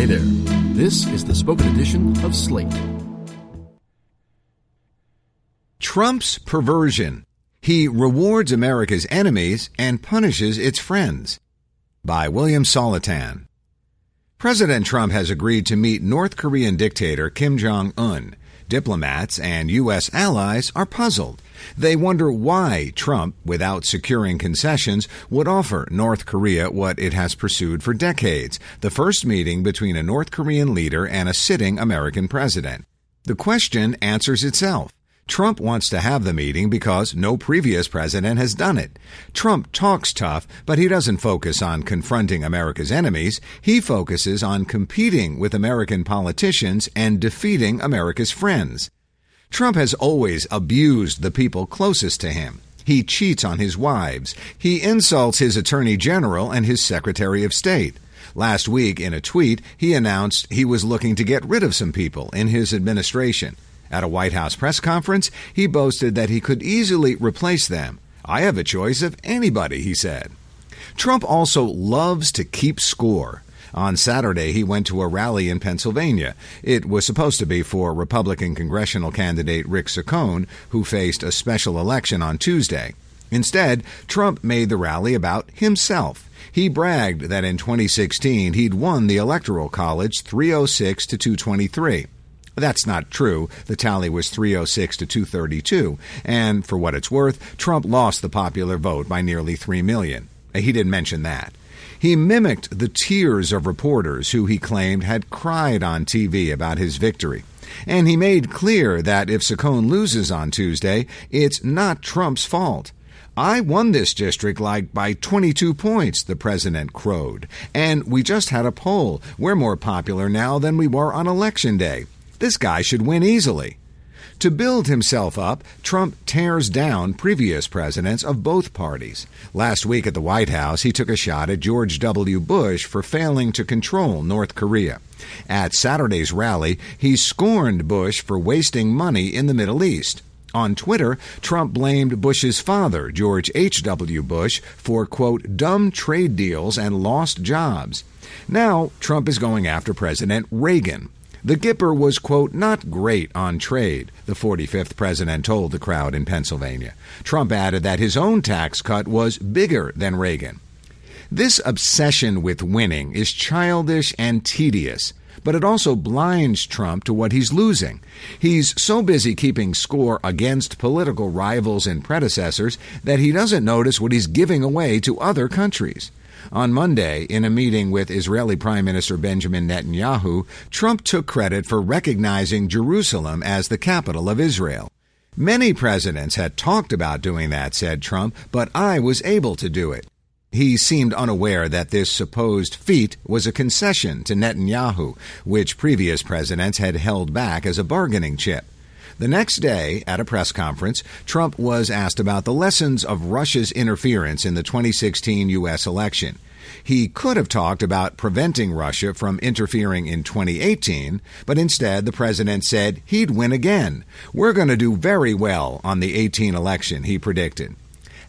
Hey there. This is the spoken edition of Slate. Trump's perversion. He rewards America's enemies and punishes its friends. By William Saletan. President Trump has agreed to meet North Korean dictator Kim Jong un. Diplomats and U.S. allies are puzzled. They wonder why Trump, without securing concessions, would offer North Korea what it has pursued for decades the first meeting between a North Korean leader and a sitting American president. The question answers itself. Trump wants to have the meeting because no previous president has done it. Trump talks tough, but he doesn't focus on confronting America's enemies. He focuses on competing with American politicians and defeating America's friends. Trump has always abused the people closest to him. He cheats on his wives. He insults his attorney general and his secretary of state. Last week, in a tweet, he announced he was looking to get rid of some people in his administration. At a White House press conference, he boasted that he could easily replace them. I have a choice of anybody, he said. Trump also loves to keep score. On Saturday, he went to a rally in Pennsylvania. It was supposed to be for Republican congressional candidate Rick Saccone, who faced a special election on Tuesday. Instead, Trump made the rally about himself. He bragged that in 2016 he'd won the Electoral College 306 to 223. That's not true. The tally was 306 to 232, and for what it's worth, Trump lost the popular vote by nearly 3 million. Uh, he didn't mention that. He mimicked the tears of reporters who he claimed had cried on TV about his victory. And he made clear that if Saccone loses on Tuesday, it's not Trump's fault. I won this district like by 22 points, the president crowed. And we just had a poll. We're more popular now than we were on election day. This guy should win easily. To build himself up, Trump tears down previous presidents of both parties. Last week at the White House, he took a shot at George W. Bush for failing to control North Korea. At Saturday's rally, he scorned Bush for wasting money in the Middle East. On Twitter, Trump blamed Bush's father, George H.W. Bush, for, quote, dumb trade deals and lost jobs. Now, Trump is going after President Reagan. The Gipper was, quote, not great on trade, the 45th president told the crowd in Pennsylvania. Trump added that his own tax cut was bigger than Reagan. This obsession with winning is childish and tedious, but it also blinds Trump to what he's losing. He's so busy keeping score against political rivals and predecessors that he doesn't notice what he's giving away to other countries. On Monday, in a meeting with Israeli Prime Minister Benjamin Netanyahu, Trump took credit for recognizing Jerusalem as the capital of Israel. Many presidents had talked about doing that, said Trump, but I was able to do it. He seemed unaware that this supposed feat was a concession to Netanyahu, which previous presidents had held back as a bargaining chip. The next day, at a press conference, Trump was asked about the lessons of Russia's interference in the 2016 U.S. election. He could have talked about preventing Russia from interfering in 2018, but instead the president said he'd win again. We're going to do very well on the 18 election, he predicted.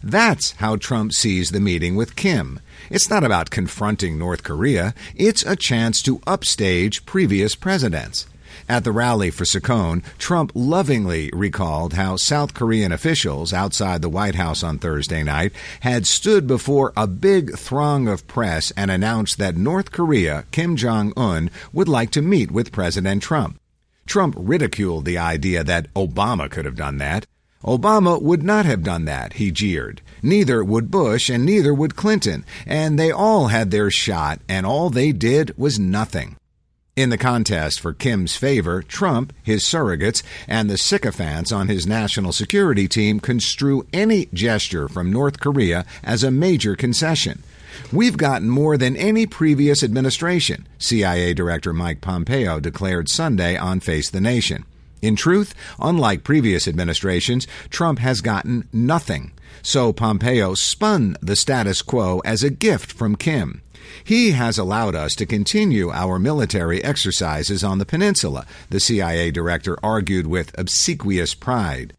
That's how Trump sees the meeting with Kim. It's not about confronting North Korea, it's a chance to upstage previous presidents. At the rally for Saccone, Trump lovingly recalled how South Korean officials outside the White House on Thursday night had stood before a big throng of press and announced that North Korea, Kim Jong un, would like to meet with President Trump. Trump ridiculed the idea that Obama could have done that. Obama would not have done that, he jeered. Neither would Bush and neither would Clinton, and they all had their shot, and all they did was nothing. In the contest for Kim's favor, Trump, his surrogates, and the sycophants on his national security team construe any gesture from North Korea as a major concession. We've gotten more than any previous administration, CIA Director Mike Pompeo declared Sunday on Face the Nation. In truth, unlike previous administrations, Trump has gotten nothing. So Pompeo spun the status quo as a gift from Kim. He has allowed us to continue our military exercises on the peninsula, the CIA director argued with obsequious pride.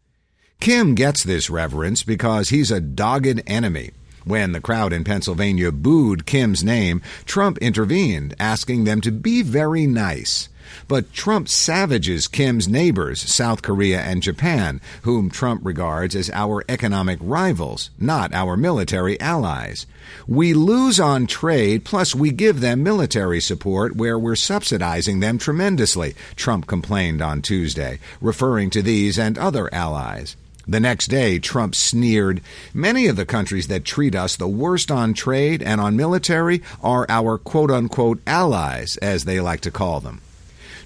Kim gets this reverence because he's a dogged enemy. When the crowd in Pennsylvania booed Kim's name, Trump intervened, asking them to be very nice. But Trump savages Kim's neighbors, South Korea and Japan, whom Trump regards as our economic rivals, not our military allies. We lose on trade, plus we give them military support where we're subsidizing them tremendously, Trump complained on Tuesday, referring to these and other allies. The next day, Trump sneered, Many of the countries that treat us the worst on trade and on military are our quote unquote allies, as they like to call them.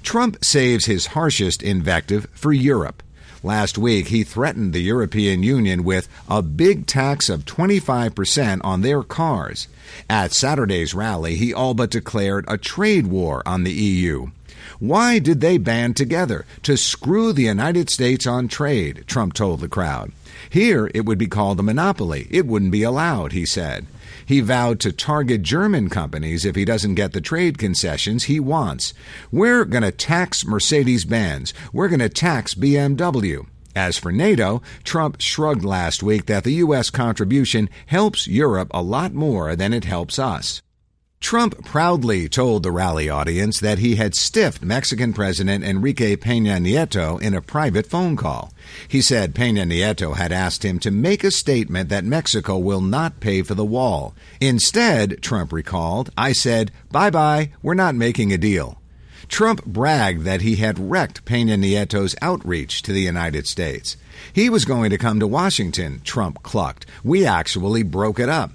Trump saves his harshest invective for Europe. Last week, he threatened the European Union with a big tax of 25% on their cars. At Saturday's rally, he all but declared a trade war on the EU. Why did they band together? To screw the United States on trade, Trump told the crowd. Here, it would be called a monopoly. It wouldn't be allowed, he said. He vowed to target German companies if he doesn't get the trade concessions he wants. We're going to tax Mercedes Benz. We're going to tax BMW. As for NATO, Trump shrugged last week that the U.S. contribution helps Europe a lot more than it helps us. Trump proudly told the rally audience that he had stiffed Mexican President Enrique Peña Nieto in a private phone call. He said Peña Nieto had asked him to make a statement that Mexico will not pay for the wall. Instead, Trump recalled, I said, bye bye, we're not making a deal. Trump bragged that he had wrecked Peña Nieto's outreach to the United States. He was going to come to Washington, Trump clucked. We actually broke it up.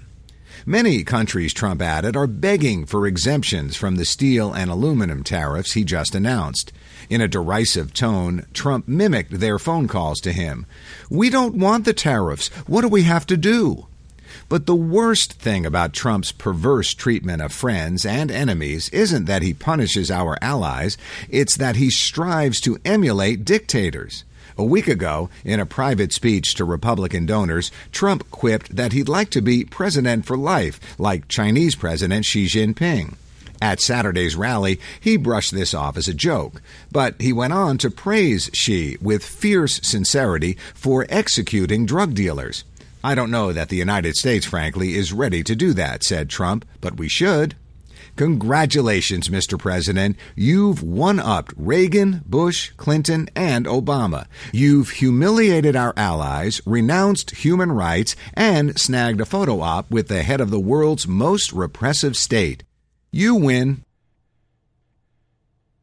Many countries, Trump added, are begging for exemptions from the steel and aluminum tariffs he just announced. In a derisive tone, Trump mimicked their phone calls to him. We don't want the tariffs. What do we have to do? But the worst thing about Trump's perverse treatment of friends and enemies isn't that he punishes our allies, it's that he strives to emulate dictators. A week ago, in a private speech to Republican donors, Trump quipped that he'd like to be president for life, like Chinese President Xi Jinping. At Saturday's rally, he brushed this off as a joke, but he went on to praise Xi with fierce sincerity for executing drug dealers. I don't know that the United States, frankly, is ready to do that, said Trump, but we should. Congratulations, Mr. President. You've one upped Reagan, Bush, Clinton, and Obama. You've humiliated our allies, renounced human rights, and snagged a photo op with the head of the world's most repressive state. You win.